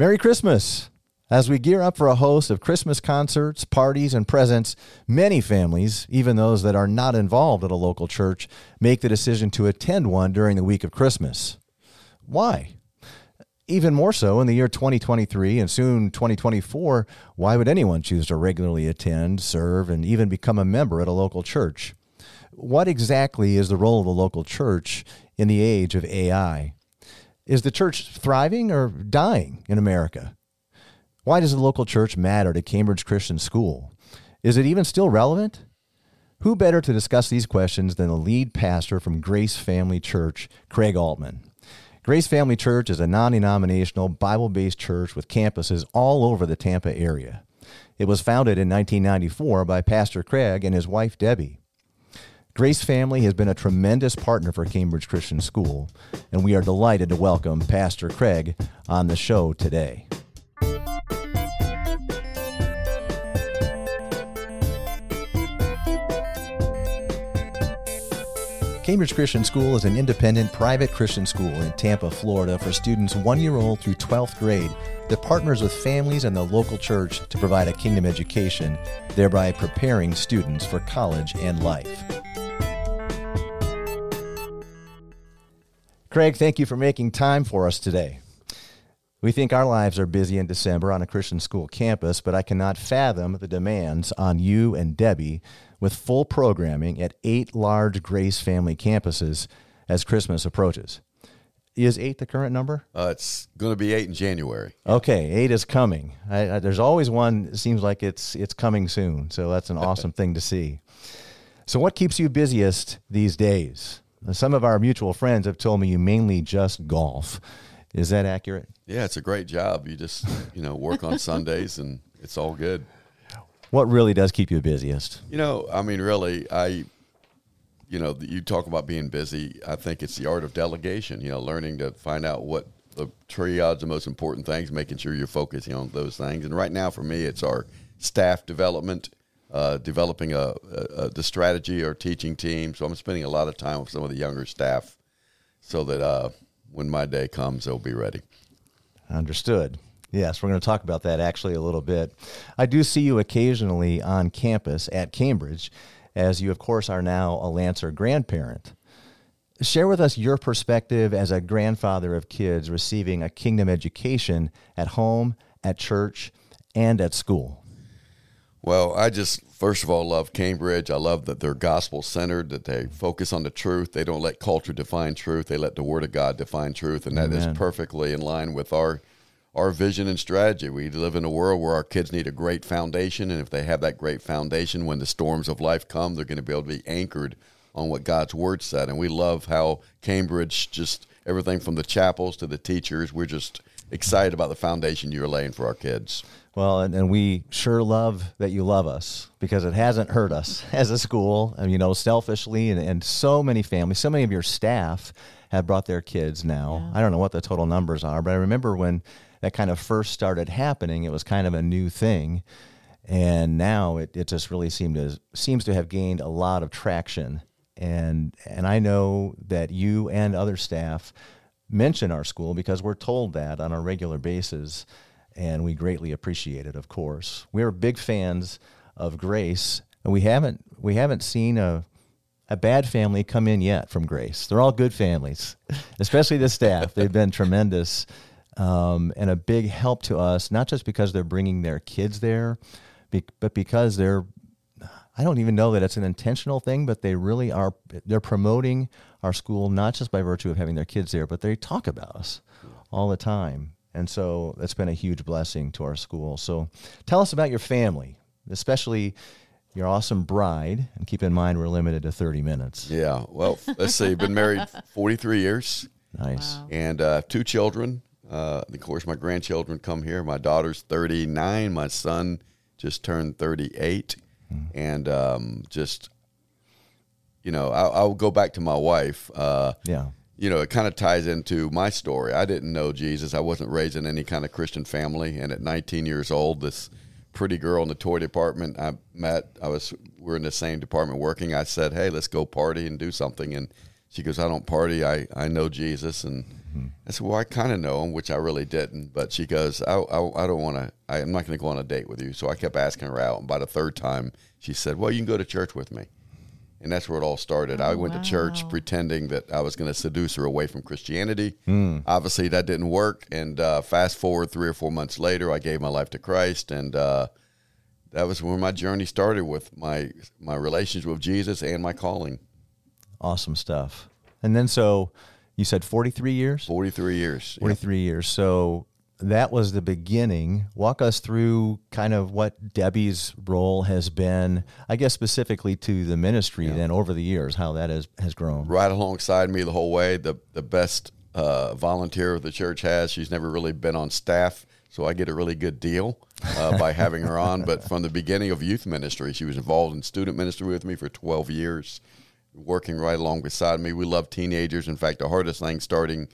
Merry Christmas! As we gear up for a host of Christmas concerts, parties, and presents, many families, even those that are not involved at a local church, make the decision to attend one during the week of Christmas. Why? Even more so in the year 2023 and soon 2024, why would anyone choose to regularly attend, serve, and even become a member at a local church? What exactly is the role of the local church in the age of AI? Is the church thriving or dying in America? Why does the local church matter to Cambridge Christian School? Is it even still relevant? Who better to discuss these questions than the lead pastor from Grace Family Church, Craig Altman? Grace Family Church is a non denominational, Bible based church with campuses all over the Tampa area. It was founded in 1994 by Pastor Craig and his wife Debbie. Grace Family has been a tremendous partner for Cambridge Christian School, and we are delighted to welcome Pastor Craig on the show today. Cambridge Christian School is an independent private Christian school in Tampa, Florida for students one year old through 12th grade that partners with families and the local church to provide a kingdom education, thereby preparing students for college and life. Craig, thank you for making time for us today. We think our lives are busy in December on a Christian school campus, but I cannot fathom the demands on you and Debbie with full programming at eight large Grace family campuses as Christmas approaches. Is eight the current number? Uh, it's going to be eight in January. Okay, eight is coming. I, I, there's always one. It seems like it's it's coming soon. So that's an awesome thing to see. So, what keeps you busiest these days? Some of our mutual friends have told me you mainly just golf. Is that accurate? Yeah, it's a great job. You just you know work on Sundays and it's all good. What really does keep you busiest? You know, I mean, really, I, you know, you talk about being busy. I think it's the art of delegation. You know, learning to find out what the triage the most important things, making sure you're focusing on those things. And right now, for me, it's our staff development, uh, developing a, a, a, the strategy or teaching team. So I'm spending a lot of time with some of the younger staff, so that uh, when my day comes, they'll be ready. Understood. Yes, we're going to talk about that actually a little bit. I do see you occasionally on campus at Cambridge, as you, of course, are now a Lancer grandparent. Share with us your perspective as a grandfather of kids receiving a kingdom education at home, at church, and at school. Well, I just first of all love Cambridge. I love that they're gospel centered, that they focus on the truth. They don't let culture define truth. They let the Word of God define truth, and that Amen. is perfectly in line with our our vision and strategy. We live in a world where our kids need a great foundation, and if they have that great foundation, when the storms of life come, they're going to be able to be anchored on what God's Word said. And we love how Cambridge just everything from the chapels to the teachers. We're just excited about the foundation you're laying for our kids. Well, and, and we sure love that you love us because it hasn't hurt us as a school. And, you know, selfishly, and, and so many families, so many of your staff have brought their kids now. Yeah. I don't know what the total numbers are, but I remember when that kind of first started happening, it was kind of a new thing. And now it, it just really seemed to seems to have gained a lot of traction. And and I know that you and other staff mention our school because we're told that on a regular basis and we greatly appreciate it of course. We're big fans of grace and we haven't we haven't seen a a bad family come in yet from grace. They're all good families especially the staff. They've been tremendous um, and a big help to us, not just because they're bringing their kids there, but because they're, I don't even know that it's an intentional thing, but they really are, they're promoting our school, not just by virtue of having their kids there, but they talk about us all the time. And so that's been a huge blessing to our school. So tell us about your family, especially your awesome bride. And keep in mind, we're limited to 30 minutes. Yeah. Well, let's see. Been married 43 years. Nice. Wow. And uh, two children. Uh, of course, my grandchildren come here. My daughter's 39. My son just turned 38. Mm. And um, just, you know, I'll, I'll, go back to my wife. Uh, yeah. You know, it kind of ties into my story. I didn't know Jesus. I wasn't raised in any kind of Christian family. And at 19 years old, this pretty girl in the toy department I met, I was, we are in the same department working. I said, hey, let's go party and do something. And she goes, I don't party. I, I know Jesus. And, Mm-hmm. I said, well, I kind of know him, which I really didn't. But she goes, I, I, I don't want to, I'm not going to go on a date with you. So I kept asking her out. And by the third time, she said, well, you can go to church with me. And that's where it all started. Oh, I went wow. to church pretending that I was going to seduce her away from Christianity. Mm. Obviously, that didn't work. And uh, fast forward three or four months later, I gave my life to Christ. And, uh, that was where my journey started with my my relationship with Jesus and my calling. Awesome stuff. And then so you said 43 years? 43 years. 43 yep. years. So that was the beginning. Walk us through kind of what Debbie's role has been, I guess specifically to the ministry yeah. then over the years, how that has, has grown. Right alongside me the whole way. The the best uh, volunteer the church has. She's never really been on staff, so I get a really good deal uh, by having her on. But from the beginning of youth ministry, she was involved in student ministry with me for 12 years working right along beside me. We love teenagers. In fact, the hardest thing starting,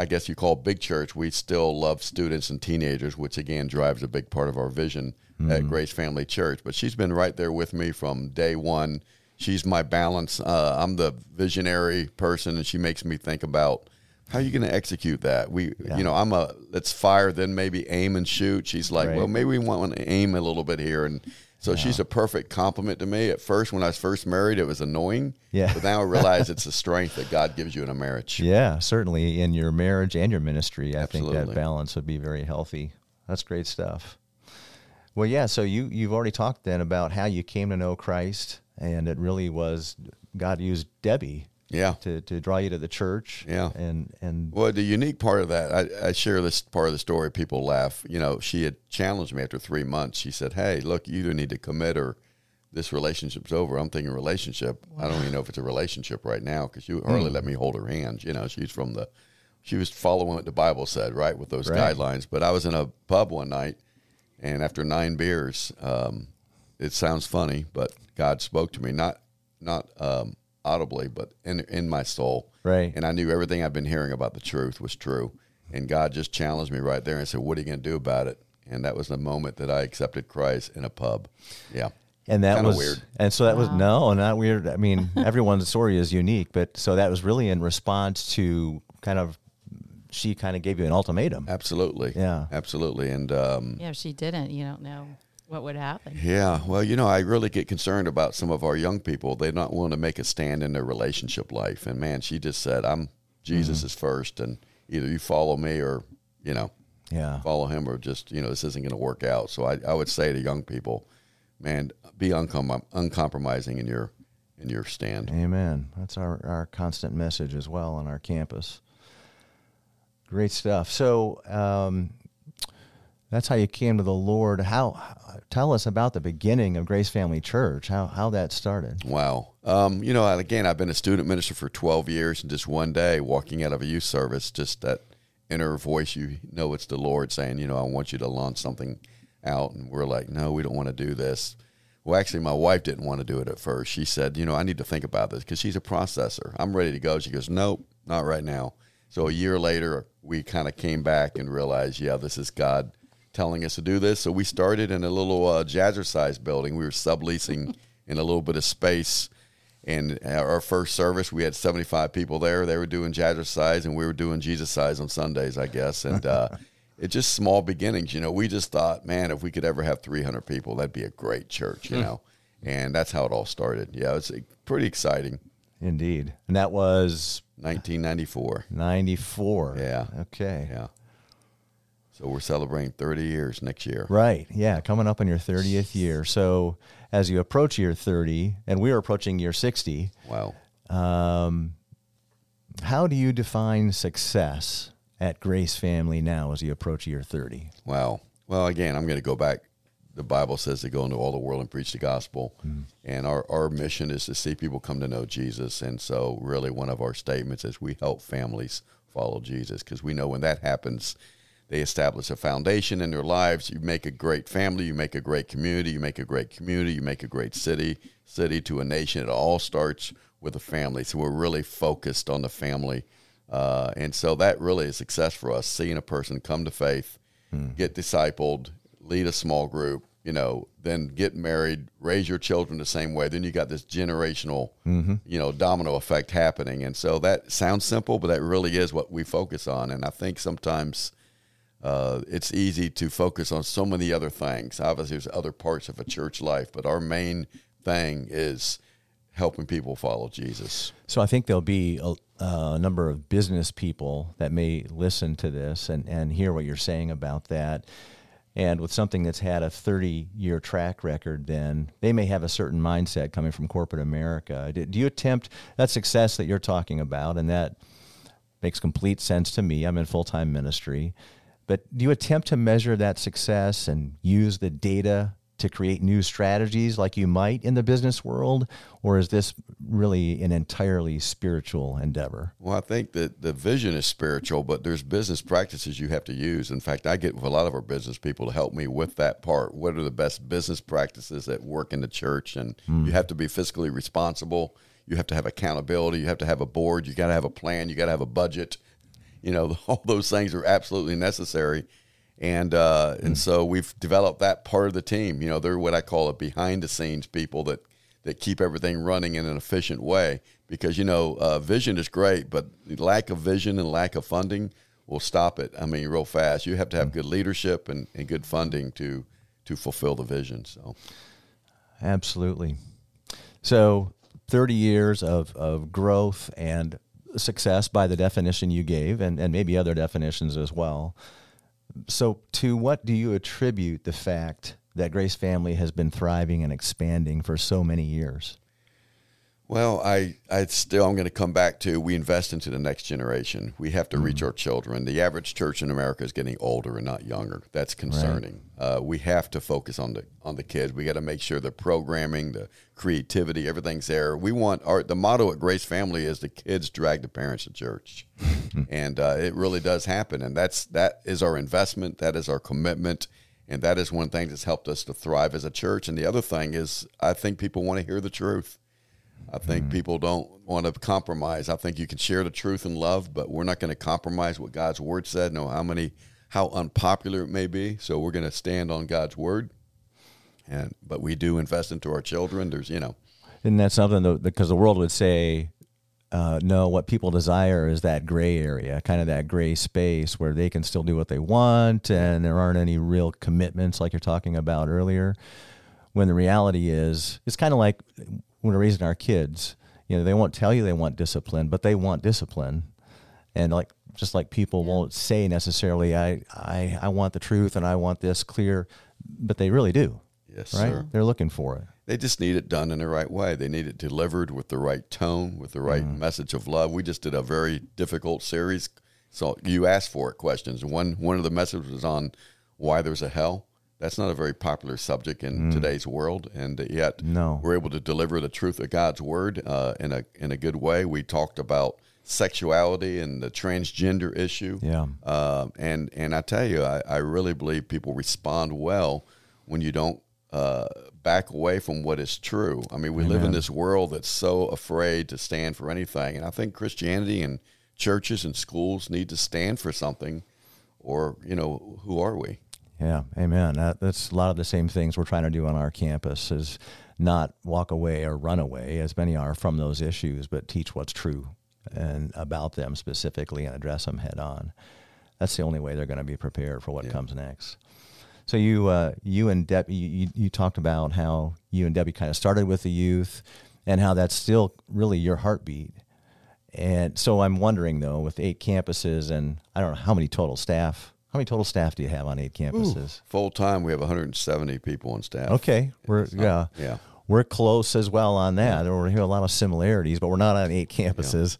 I guess you call big church, we still love students and teenagers, which again drives a big part of our vision mm-hmm. at Grace Family Church. But she's been right there with me from day one. She's my balance. Uh, I'm the visionary person, and she makes me think about how are you going to execute that? We, yeah. you know, I'm a let's fire, then maybe aim and shoot. She's like, right. well, maybe we want to aim a little bit here and so yeah. she's a perfect complement to me. At first, when I was first married, it was annoying. Yeah. But now I realize it's a strength that God gives you in a marriage. Yeah, certainly in your marriage and your ministry, I Absolutely. think that balance would be very healthy. That's great stuff. Well, yeah. So you you've already talked then about how you came to know Christ, and it really was God used Debbie yeah. to, to draw you to the church yeah. and and well the unique part of that I, I share this part of the story people laugh. You know she had challenged me after three months. She said hey look you either need to commit or this relationship's over. I'm thinking relationship. Wow. i don't even know if it's a relationship right now because you hardly mm. let me hold her hand you know she's from the she was following what the bible said right with those right. guidelines. But i was in a pub one night and after nine beers um, it sounds funny but god spoke to me. Not not um, audibly, but in in my soul. Right. And I knew everything I've been hearing about the truth was true. And God just challenged me right there and said, "What are you going to do about it?" And that was the moment that I accepted Christ in a pub. Yeah. And that Kinda was weird. And so that wow. was no, not weird. I mean, everyone's story is unique, but so that was really in response to kind of she kind of gave you an ultimatum. Absolutely. Yeah. Absolutely. And um, yeah, if she didn't, you don't know what would happen. Yeah, well, you know, I really get concerned about some of our young people. They're not willing to make a stand in their relationship life. And man, she just said, "I'm Jesus mm-hmm. is first, and either you follow me or you know, yeah, follow him, or just you know, this isn't going to work out." So I, I would say to young people, man, be uncom- uncompromising in your in your stand. Amen. That's our our constant message as well on our campus. Great stuff. So. Um, that's how you came to the Lord. How? Tell us about the beginning of Grace Family Church. How how that started? Wow. Um, you know, again, I've been a student minister for 12 years, and just one day, walking out of a youth service, just that inner voice, you know, it's the Lord saying, you know, I want you to launch something out, and we're like, no, we don't want to do this. Well, actually, my wife didn't want to do it at first. She said, you know, I need to think about this because she's a processor. I'm ready to go. She goes, nope, not right now. So a year later, we kind of came back and realized, yeah, this is God telling us to do this. So we started in a little uh, jazzercise building. We were subleasing in a little bit of space. And our first service, we had 75 people there. They were doing jazzercise, and we were doing Jesus size on Sundays, I guess. And uh, it's just small beginnings. You know, we just thought, man, if we could ever have 300 people, that'd be a great church, you know. and that's how it all started. Yeah, it's pretty exciting. Indeed. And that was 1994. 94. Yeah. Okay. Yeah. So we're celebrating 30 years next year. Right. Yeah, coming up on your 30th year. So as you approach year 30, and we're approaching year 60. Wow. Um, how do you define success at Grace Family now as you approach year 30? Wow. Well, again, I'm going to go back. The Bible says to go into all the world and preach the gospel. Mm. And our, our mission is to see people come to know Jesus. And so, really, one of our statements is we help families follow Jesus because we know when that happens, they establish a foundation in their lives. You make a great family, you make a great community, you make a great community, you make a great city, city to a nation. It all starts with a family. So we're really focused on the family. Uh, and so that really is success for us, seeing a person come to faith, hmm. get discipled, lead a small group, you know, then get married, raise your children the same way. Then you got this generational, mm-hmm. you know, domino effect happening. And so that sounds simple, but that really is what we focus on. And I think sometimes uh, it's easy to focus on so many other things. Obviously, there's other parts of a church life, but our main thing is helping people follow Jesus. So I think there'll be a, a, number of business people that may listen to this and, and hear what you're saying about that. And with something that's had a 30 year track record, then they may have a certain mindset coming from corporate America. Do you attempt that success that you're talking about? And that makes complete sense to me. I'm in full time ministry. But do you attempt to measure that success and use the data to create new strategies like you might in the business world? Or is this really an entirely spiritual endeavor? Well, I think that the vision is spiritual, but there's business practices you have to use. In fact, I get with a lot of our business people to help me with that part. What are the best business practices that work in the church? And mm. you have to be fiscally responsible. You have to have accountability. You have to have a board. You got to have a plan. You got to have a budget. You know, all those things are absolutely necessary and uh, and so we've developed that part of the team. You know, they're what I call a behind the scenes people that that keep everything running in an efficient way. Because you know, uh, vision is great, but lack of vision and lack of funding will stop it. I mean, real fast. You have to have good leadership and, and good funding to to fulfill the vision. So, absolutely. So, thirty years of of growth and success by the definition you gave, and and maybe other definitions as well. So, to what do you attribute the fact that Grace Family has been thriving and expanding for so many years? Well, I, I still I'm going to come back to we invest into the next generation. We have to mm-hmm. reach our children. The average church in America is getting older and not younger. That's concerning. Right. Uh, we have to focus on the on the kids. We got to make sure the programming, the creativity, everything's there. We want our the motto at Grace Family is the kids drag the parents to church, and uh, it really does happen. And that's that is our investment. That is our commitment. And that is one thing that's helped us to thrive as a church. And the other thing is, I think people want to hear the truth. I think mm. people don't want to compromise. I think you can share the truth and love, but we're not going to compromise what God's word said, no how many how unpopular it may be. So we're going to stand on God's word. And but we do invest into our children. There's, you know, isn't that something though, because the world would say uh, no, what people desire is that gray area, kind of that gray space where they can still do what they want and there aren't any real commitments like you're talking about earlier. When the reality is, it's kind of like when we're raising our kids, you know, they won't tell you they want discipline, but they want discipline. And like just like people yeah. won't say necessarily, I, I I want the truth and I want this clear, but they really do. Yes, right? Sir. They're looking for it. They just need it done in the right way. They need it delivered with the right tone, with the right mm. message of love. We just did a very difficult series. So you asked for it questions. One one of the messages was on why there's a hell. That's not a very popular subject in mm. today's world, and yet no. we're able to deliver the truth of God's word uh, in a in a good way. We talked about sexuality and the transgender issue, yeah, uh, and and I tell you, I, I really believe people respond well when you don't uh, back away from what is true. I mean, we Amen. live in this world that's so afraid to stand for anything, and I think Christianity and churches and schools need to stand for something, or you know, who are we? Yeah, amen. That, that's a lot of the same things we're trying to do on our campus is not walk away or run away, as many are from those issues, but teach what's true and about them specifically and address them head on. That's the only way they're going to be prepared for what yeah. comes next. So you, uh, you and Debbie, you, you talked about how you and Debbie kind of started with the youth, and how that's still really your heartbeat. And so I'm wondering though, with eight campuses and I don't know how many total staff how many total staff do you have on eight campuses? Full time, we have 170 people on staff. Okay, we're yeah yeah we're close as well on that. Yeah. We're here a lot of similarities, but we're not on eight campuses.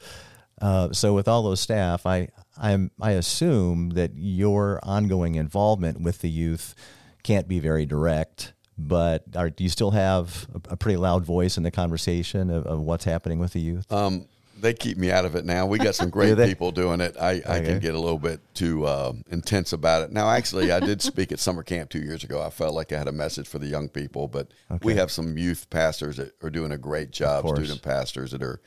Yeah. Uh, so with all those staff, I I'm I assume that your ongoing involvement with the youth can't be very direct. But are, do you still have a, a pretty loud voice in the conversation of, of what's happening with the youth? Um, they keep me out of it now. We got some great people doing it. I, okay. I can get a little bit too uh, intense about it. Now, actually, I did speak at summer camp two years ago. I felt like I had a message for the young people, but okay. we have some youth pastors that are doing a great job, student pastors that are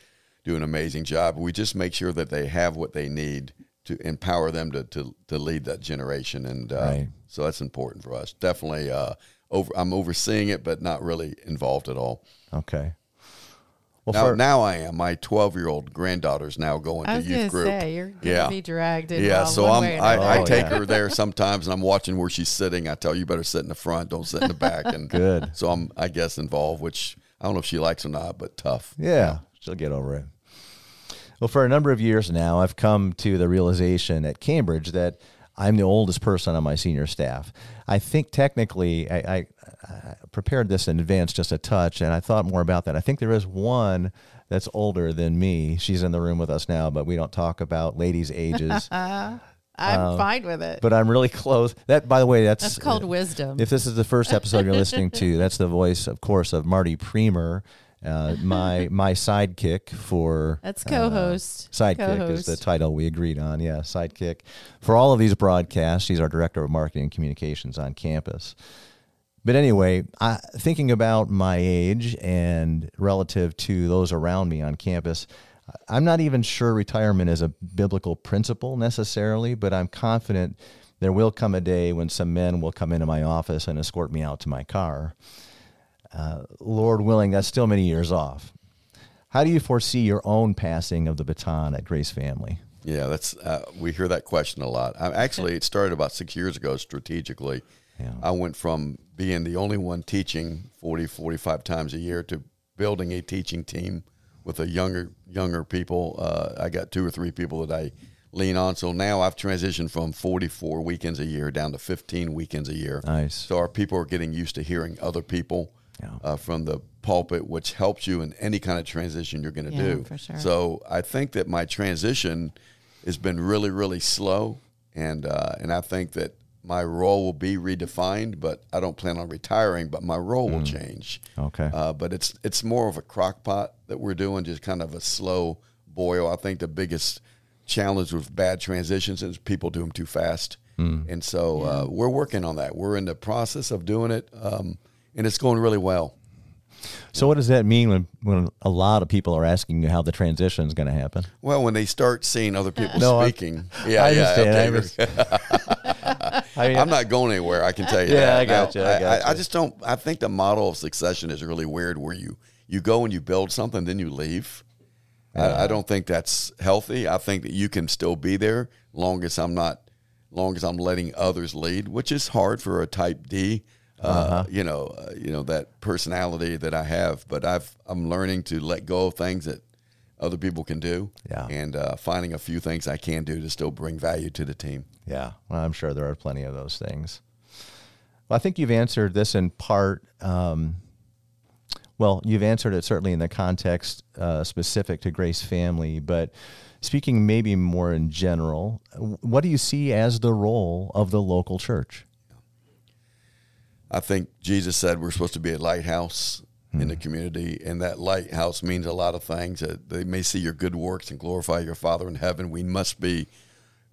doing an amazing job. We just make sure that they have what they need to empower them to, to, to lead that generation. And uh, right. so that's important for us. Definitely uh, over. I'm overseeing it, but not really involved at all. Okay. Well, now, for, now I am. My 12 year old granddaughter's now going to was youth group. say you're gonna Yeah. be dragged in. Yeah, so I'm way I. I Oh, take yeah. her there sometimes, and I'm watching where she's sitting. I tell you, you better sit in the front, don't sit in the back. And Good. So I'm, I guess, involved, which I don't know if she likes or not, but tough. Yeah, she'll get over it. Well, for a number of years now, I've come to the realization at Cambridge that I'm the oldest person on my senior staff. I think technically, I, I, I prepared this in advance just a touch, and I thought more about that. I think there is one that's older than me. She's in the room with us now, but we don't talk about ladies' ages. I'm Um, fine with it. but I'm really close. That, by the way, that's That's called wisdom. if this is the first episode you're listening to, that's the voice, of course, of Marty Premer, uh, my my sidekick for That's uh, co-host. sidekick is the title we agreed on. Yeah, sidekick for all of these broadcasts. She's our director of marketing and communications on campus. But anyway, I, thinking about my age and relative to those around me on campus, I'm not even sure retirement is a biblical principle necessarily, but I'm confident there will come a day when some men will come into my office and escort me out to my car. Uh, Lord willing, that's still many years off. How do you foresee your own passing of the baton at Grace Family? Yeah, that's uh, we hear that question a lot. Actually, it started about six years ago strategically. Yeah. I went from being the only one teaching 40, 45 times a year to building a teaching team with a younger younger people. Uh, I got two or three people that I lean on. So now I've transitioned from 44 weekends a year down to 15 weekends a year. Nice. So our people are getting used to hearing other people Yeah. uh, from the pulpit, which helps you in any kind of transition you're going to Yeah, do. for sure. So I think that my transition has been really, really slow, and uh, and I think that my role will be redefined. But I don't plan on retiring. But my role will change. Okay. Uh, but it's it's more of a crock pot that we're doing, just kind of a slow boil. I think the biggest challenge with bad transitions is people do them too fast, and so uh, we're working on that. We're in the process of doing it, um, and it's going really well. So, what does that mean when, when a lot of people are asking you how the transition is going to happen? Well, when they start seeing other people No, I- speaking, yeah, I yeah, understand. okay. I, I mean, I'm not going anywhere. I can tell you Yeah, that. I got Now, you, I I, got I, you. just don't. I think the model of succession is really weird, where you you go and you build something, then you leave. I, I don't think that's healthy. I think that you can still be there long as I'm not, long as I'm letting others lead, which is hard for a Type D. Uh, Uh-huh. You know, uh, you know that personality that I have, but I've I'm learning to let go of things that other people can do, Yeah. and uh, finding a few things I can do to still bring value to the team. yeah, well, I'm sure there are plenty of those things. Well, I think you've answered this in part. Um, well, you've answered it certainly in the context uh, specific to Grace Family, but speaking maybe more in general, what do you see as the role of the local church? I think Jesus said we're supposed to be a lighthouse in the community, and that lighthouse means a lot of things. That they may see your good works and glorify your Father in heaven. We must be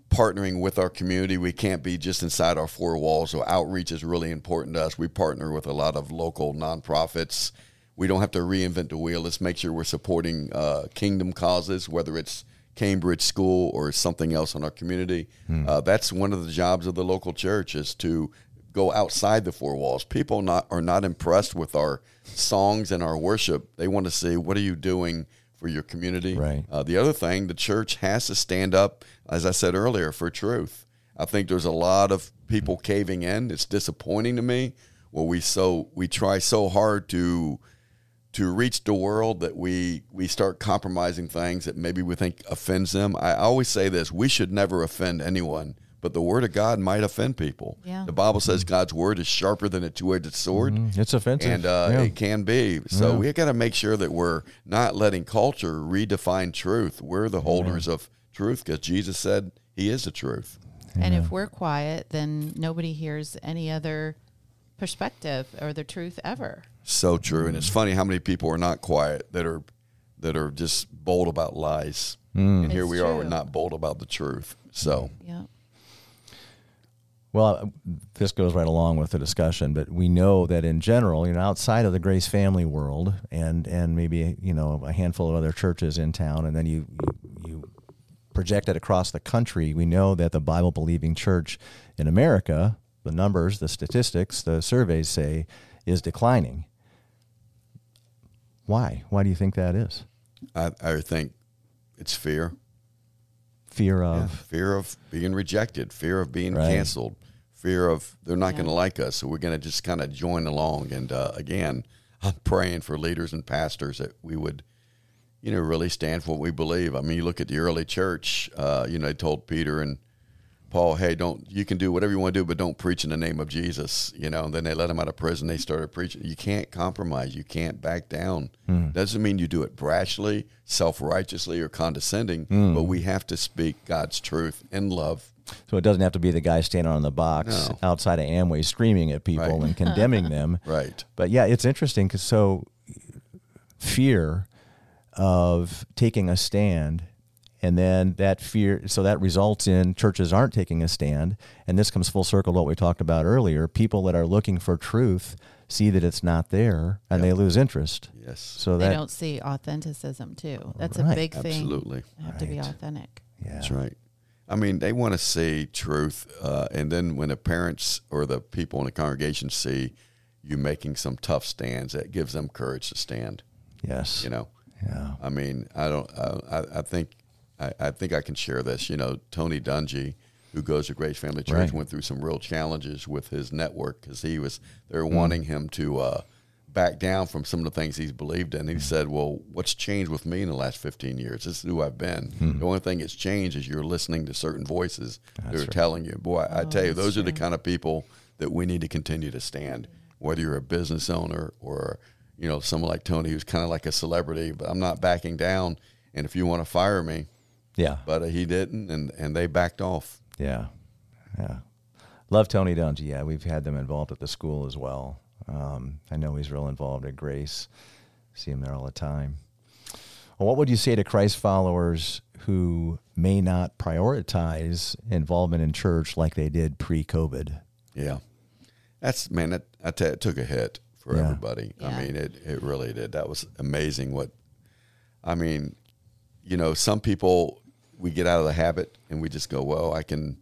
partnering with our community. We can't be just inside our four walls. So outreach is really important to us. We partner with a lot of local nonprofits. We don't have to reinvent the wheel. Let's make sure we're supporting uh, kingdom causes, whether it's Cambridge School or something else in our community. Uh, that's one of the jobs of the local church is to go outside the four walls. People not are not impressed with our songs and our worship. They want to see what are you doing for your community. Right. Uh, the other thing, the church has to stand up, as I said earlier, for truth. I think there's a lot of people caving in. It's disappointing to me. Where we so we try so hard to to reach the world that we we start compromising things that maybe we think offends them. I always say this: we should never offend anyone, but the word of God might offend people. Yeah. The Bible says God's word is sharper than a two-edged sword mm-hmm. It's offensive. and uh, Yeah. it can be. So Yeah. we got to make sure that we're not letting culture redefine truth. We're the holders of truth because Jesus said He is the truth. And if we're quiet, then nobody hears any other perspective or the truth ever. So true, and it's mm-hmm. funny how many people are not quiet that are that are just bold about lies. Mm. And here It's we are, we're not bold about the truth. So Yeah. Well, uh, this goes right along with the discussion, but we know that in general, you know, outside of the Grace Family world, and and maybe you know a handful of other churches in town, and then you you, you project it across the country, we know that the Bible believing church in America, the numbers, the statistics, the surveys say is declining. Why? Why do you think that is? I, I think it's fear. Fear of Yeah, fear of being rejected, fear of being Right. canceled, fear of they're not Yeah. going to like us, so we're going to just kind of join along. And uh, again, I'm praying for leaders and pastors that we would, you know, really stand for what we believe. I mean, you look at the early church. Uh, you know, they told Peter and Paul, "Hey, don't you can do whatever you want to do, but don't preach in the name of Jesus." You know, and then they let him out of prison. They started preaching. You can't compromise. You can't back down. Hmm. Doesn't mean you do it brashly, self righteously, or condescending. Hmm. But we have to speak God's truth in love. so it doesn't have to be the guy standing on the box No. outside of Amway screaming at people Right. and condemning them. Right. But yeah, it's interesting because so fear of taking a stand, and then that fear, so that results in churches aren't taking a stand, and this comes full circle to what we talked about earlier. People that are looking for truth see that it's not there, and they lose interest. Yes. So they that don't see authenticism too. That's a Right. big thing. Absolutely. You have to be authentic. yeah, That's right. I mean, they want to see truth, uh, and then when the parents or the people in the congregation see you making some tough stands, that gives them courage to stand. yes, You know. yeah, I mean, I don't. I, I- I think. I, I think I can share this. You know, Tony Dungy, who goes to Grace Family Church, Right. went through some real challenges with his network because he was. They were hmm. wanting him to uh, back down from some of the things he's believed in. He hmm. said, "Well, what's changed with me in the last 15 years? This is who I've been. Hmm. The only thing that's changed is you're listening to certain voices that are right. telling you. Boy, I Oh, tell you, that's those are the kind of people that we need to continue to stand. Whether you're a business owner or you know someone like Tony, who's kind of like a celebrity, but I'm not backing down. And if you want to fire me, yeah, but uh, he didn't, and and they backed off. yeah, yeah. Love Tony Dungy. Yeah, we've had them involved at the school as well. Um, I know he's real involved at Grace. See him there all the time. Well, what would you say to Christ followers who may not prioritize involvement in church like they did pre-COVID? Yeah, that's man. That I tell it took a hit for Yeah. everybody. Yeah. I mean, it it really did. That was amazing. What I mean, you know, some people we get out of the habit and we just go, well, I can,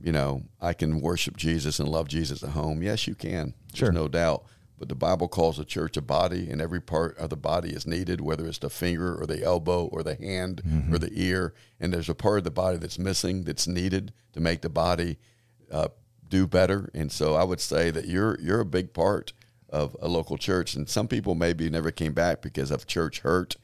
you know, I can worship Jesus and love Jesus at home. Yes, you can. Sure. There's no doubt. But the Bible calls the church a body, and every part of the body is needed, whether it's the finger or the elbow or the hand or the ear. And there's a part of the body that's missing that's needed to make the body uh, do better. And so I would say that you're you're a big part of a local church. And some people maybe never came back because of church hurt.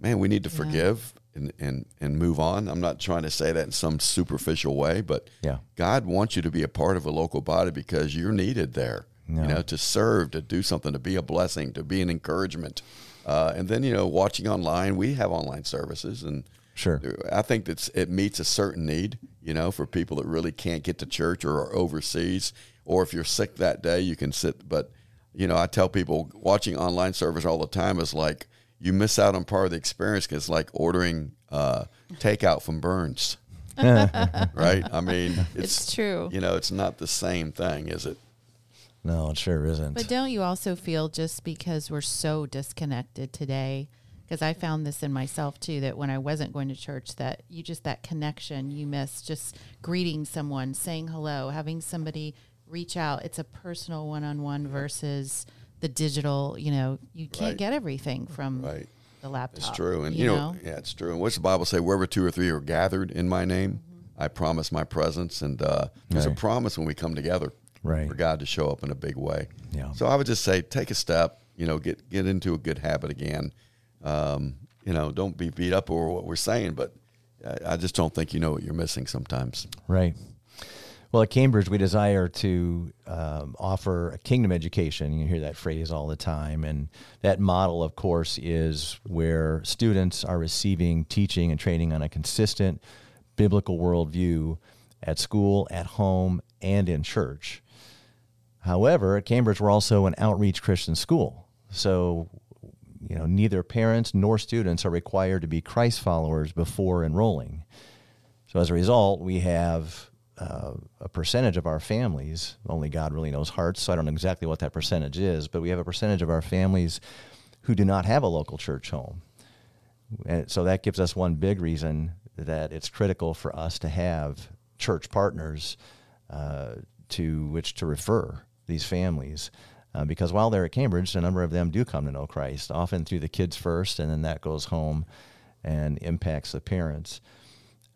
Man, we need to forgive and, and, and move on. I'm not trying to say that in some superficial way, but Yeah. God wants you to be a part of a local body because you're needed there. Yeah. You know, to serve, to do something, to be a blessing, to be an encouragement. Uh, and then, you know, watching online, we have online services and Sure. I think that's it meets a certain need, you know, for people that really can't get to church or are overseas, or if you're sick that day, you can sit. But you know, I tell people watching online service all the time is like you miss out on part of the experience because it's like ordering uh, takeout from Bern's, right? I mean, it's, It's true. You know, it's not the same thing, is it? No, it sure isn't. But don't you also feel just because we're so disconnected today? Because I found this in myself too that when I wasn't going to church, that you just that connection you miss, just greeting someone, saying hello, having somebody reach out. It's a personal one on one versus the digital. You know, you can't Right. get everything from Right. the laptop. It's true, and you, know, yeah, it's true. And what's the Bible say? Wherever two or three are gathered in my name, I promise my presence. And uh, there's Right. a promise when we come together, Right. For God to show up in a big way. Yeah. So I would just say, take a step. You know, get get into a good habit again. Um, you know, don't be beat up over what we're saying, but I, I just don't think you know what you're missing sometimes. Right. Well, at Cambridge, we desire to um, offer a kingdom education. You hear that phrase all the time. And that model, of course, is where students are receiving teaching and training on a consistent biblical worldview at school, at home, and in church. However, at Cambridge, we're also an outreach Christian school. So, you know, neither parents nor students are required to be Christ followers before enrolling. So as a result, we have uh, a percentage of our families, only God really knows hearts, so I don't know exactly what that percentage is, but we have a percentage of our families who do not have a local church home. And so that gives us one big reason that it's critical for us to have church partners uh, to which to refer these families. Uh, because while they're at Cambridge, a number of them do come to know Christ, often through the kids first, and then that goes home and impacts the parents.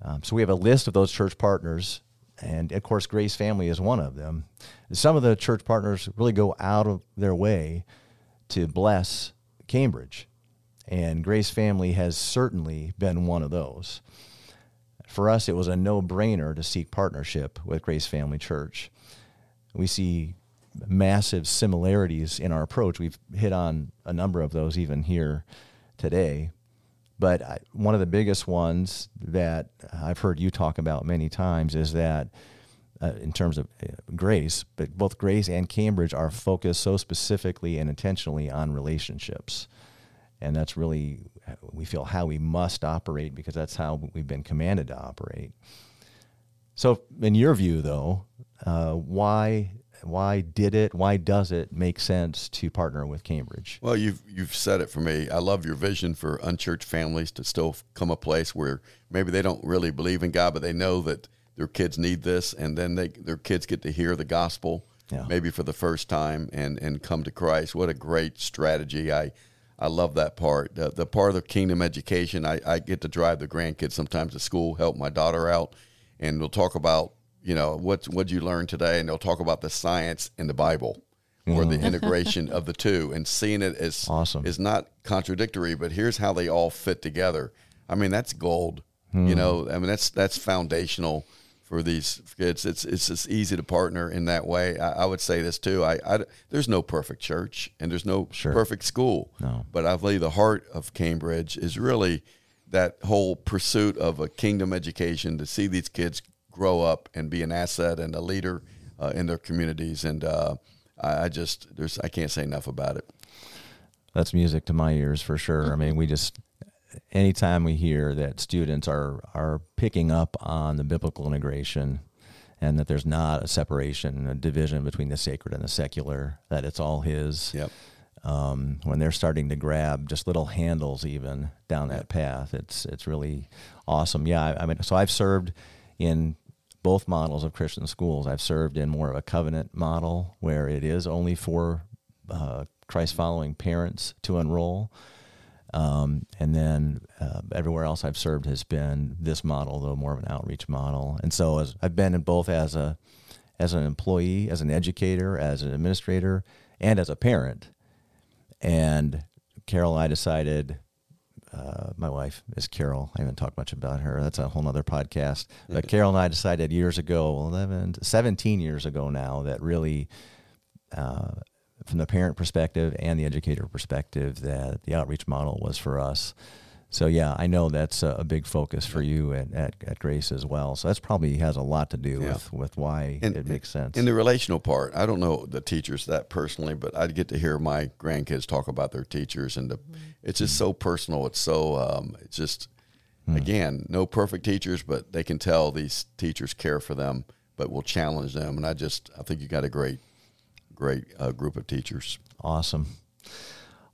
Um, so we have a list of those church partners, and of course, Grace Family is one of them. Some of the church partners really go out of their way to bless Cambridge, and Grace Family has certainly been one of those. For us, it was a no brainer to seek partnership with Grace Family Church. We see massive similarities in our approach. We've hit on a number of those even here today. But I, one of the biggest ones that I've heard you talk about many times is that, uh, in terms of uh, grace, but both Grace and Cambridge are focused so specifically and intentionally on relationships. And that's really, we feel, how we must operate because that's how we've been commanded to operate. So, in your view, though, uh, why why did it? Why does it make sense to partner with Cambridge? Well, you've you've said it for me. I love your vision for unchurched families to still come a place where maybe they don't really believe in God, but they know that their kids need this, and then they their kids get to hear the gospel, yeah. maybe for the first time, and and come to Christ. What a great strategy! I I love that part. The, the part of the kingdom education, I, I get to drive the grandkids sometimes to school, help my daughter out, and we'll talk about you know, what what you learn today, and they'll talk about the science in the Bible or the mm. integration of the two and seeing it as awesome is not contradictory, but here's how they all fit together. I mean, that's gold. You know, I mean that's that's foundational for these kids. It's it's just easy to partner in that way. I, I would say this too. I, I, there's no perfect church and there's no sure. perfect school. No. But I believe the heart of Cambridge is really that whole pursuit of a kingdom education to see these kids grow up and be an asset and a leader uh, in their communities. And uh, I, just there's I can't say enough about it. That's music to my ears for sure. I mean, we just anytime we hear that students are are picking up on the biblical integration and that there's not a separation, a division between the sacred and the secular, that it's all His. Yep. Um, when they're starting to grab just little handles even down that path, it's it's really awesome. Yeah, I, I mean, so I've served in both models of Christian schools. I've served in more of a covenant model where it is only for uh, Christ following parents to enroll. Um, and then uh, everywhere else I've served has been this model, though more of an outreach model. And so as I've been in both as a as an employee, as an educator, as an administrator, and as a parent. And Carol I decided uh, my wife is Carol. I haven't talked much about her. That's a whole other podcast. But Carol and I decided years ago, 11, 17 years ago now, that really, uh, from the parent perspective and the educator perspective, that the outreach model was for us. So yeah, I know that's a, a big focus for you at, at, at, Grace as well. So that's probably has a lot to do yeah. with, with why and, it makes sense. In the relational part, I don't know the teachers that personally, but I get to hear my grandkids talk about their teachers, and the, mm-hmm. it's just so personal. It's so um, it's just mm. again, no perfect teachers, but they can tell these teachers care for them, but will challenge them. And I just I think you got a great, great uh, group of teachers. Awesome.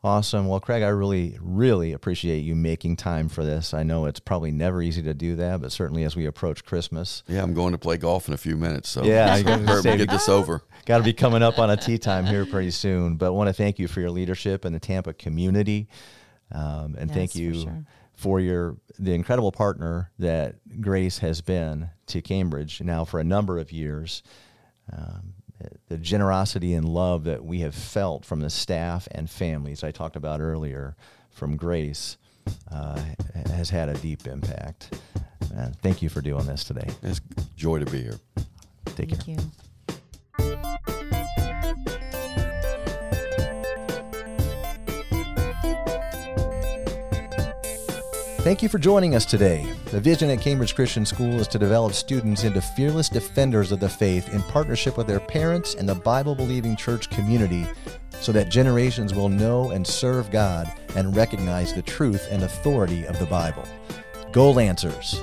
Awesome. Well, Craig, I really, really appreciate you making time for this. I know it's probably never easy to do that, but certainly as we approach Christmas. Yeah, I'm going to play golf in a few minutes. So yeah, you got to get this over. Got to be coming up on a tee time here pretty soon. But I want to thank you for your leadership in the Tampa community, um, and yes, thank you for, sure. for, your the incredible partner that Grace has been to Cambridge now for a number of years. Um, the generosity and love that we have felt from the staff and families I talked about earlier from Grace uh, has had a deep impact. Uh, thank you for doing this today. It's joy to be here. Take thank care. You. Thank you for joining us today. The vision at Cambridge Christian School is to develop students into fearless defenders of the faith in partnership with their parents and the Bible believing church community so that generations will know and serve God and recognize the truth and authority of the Bible. Go Lancers!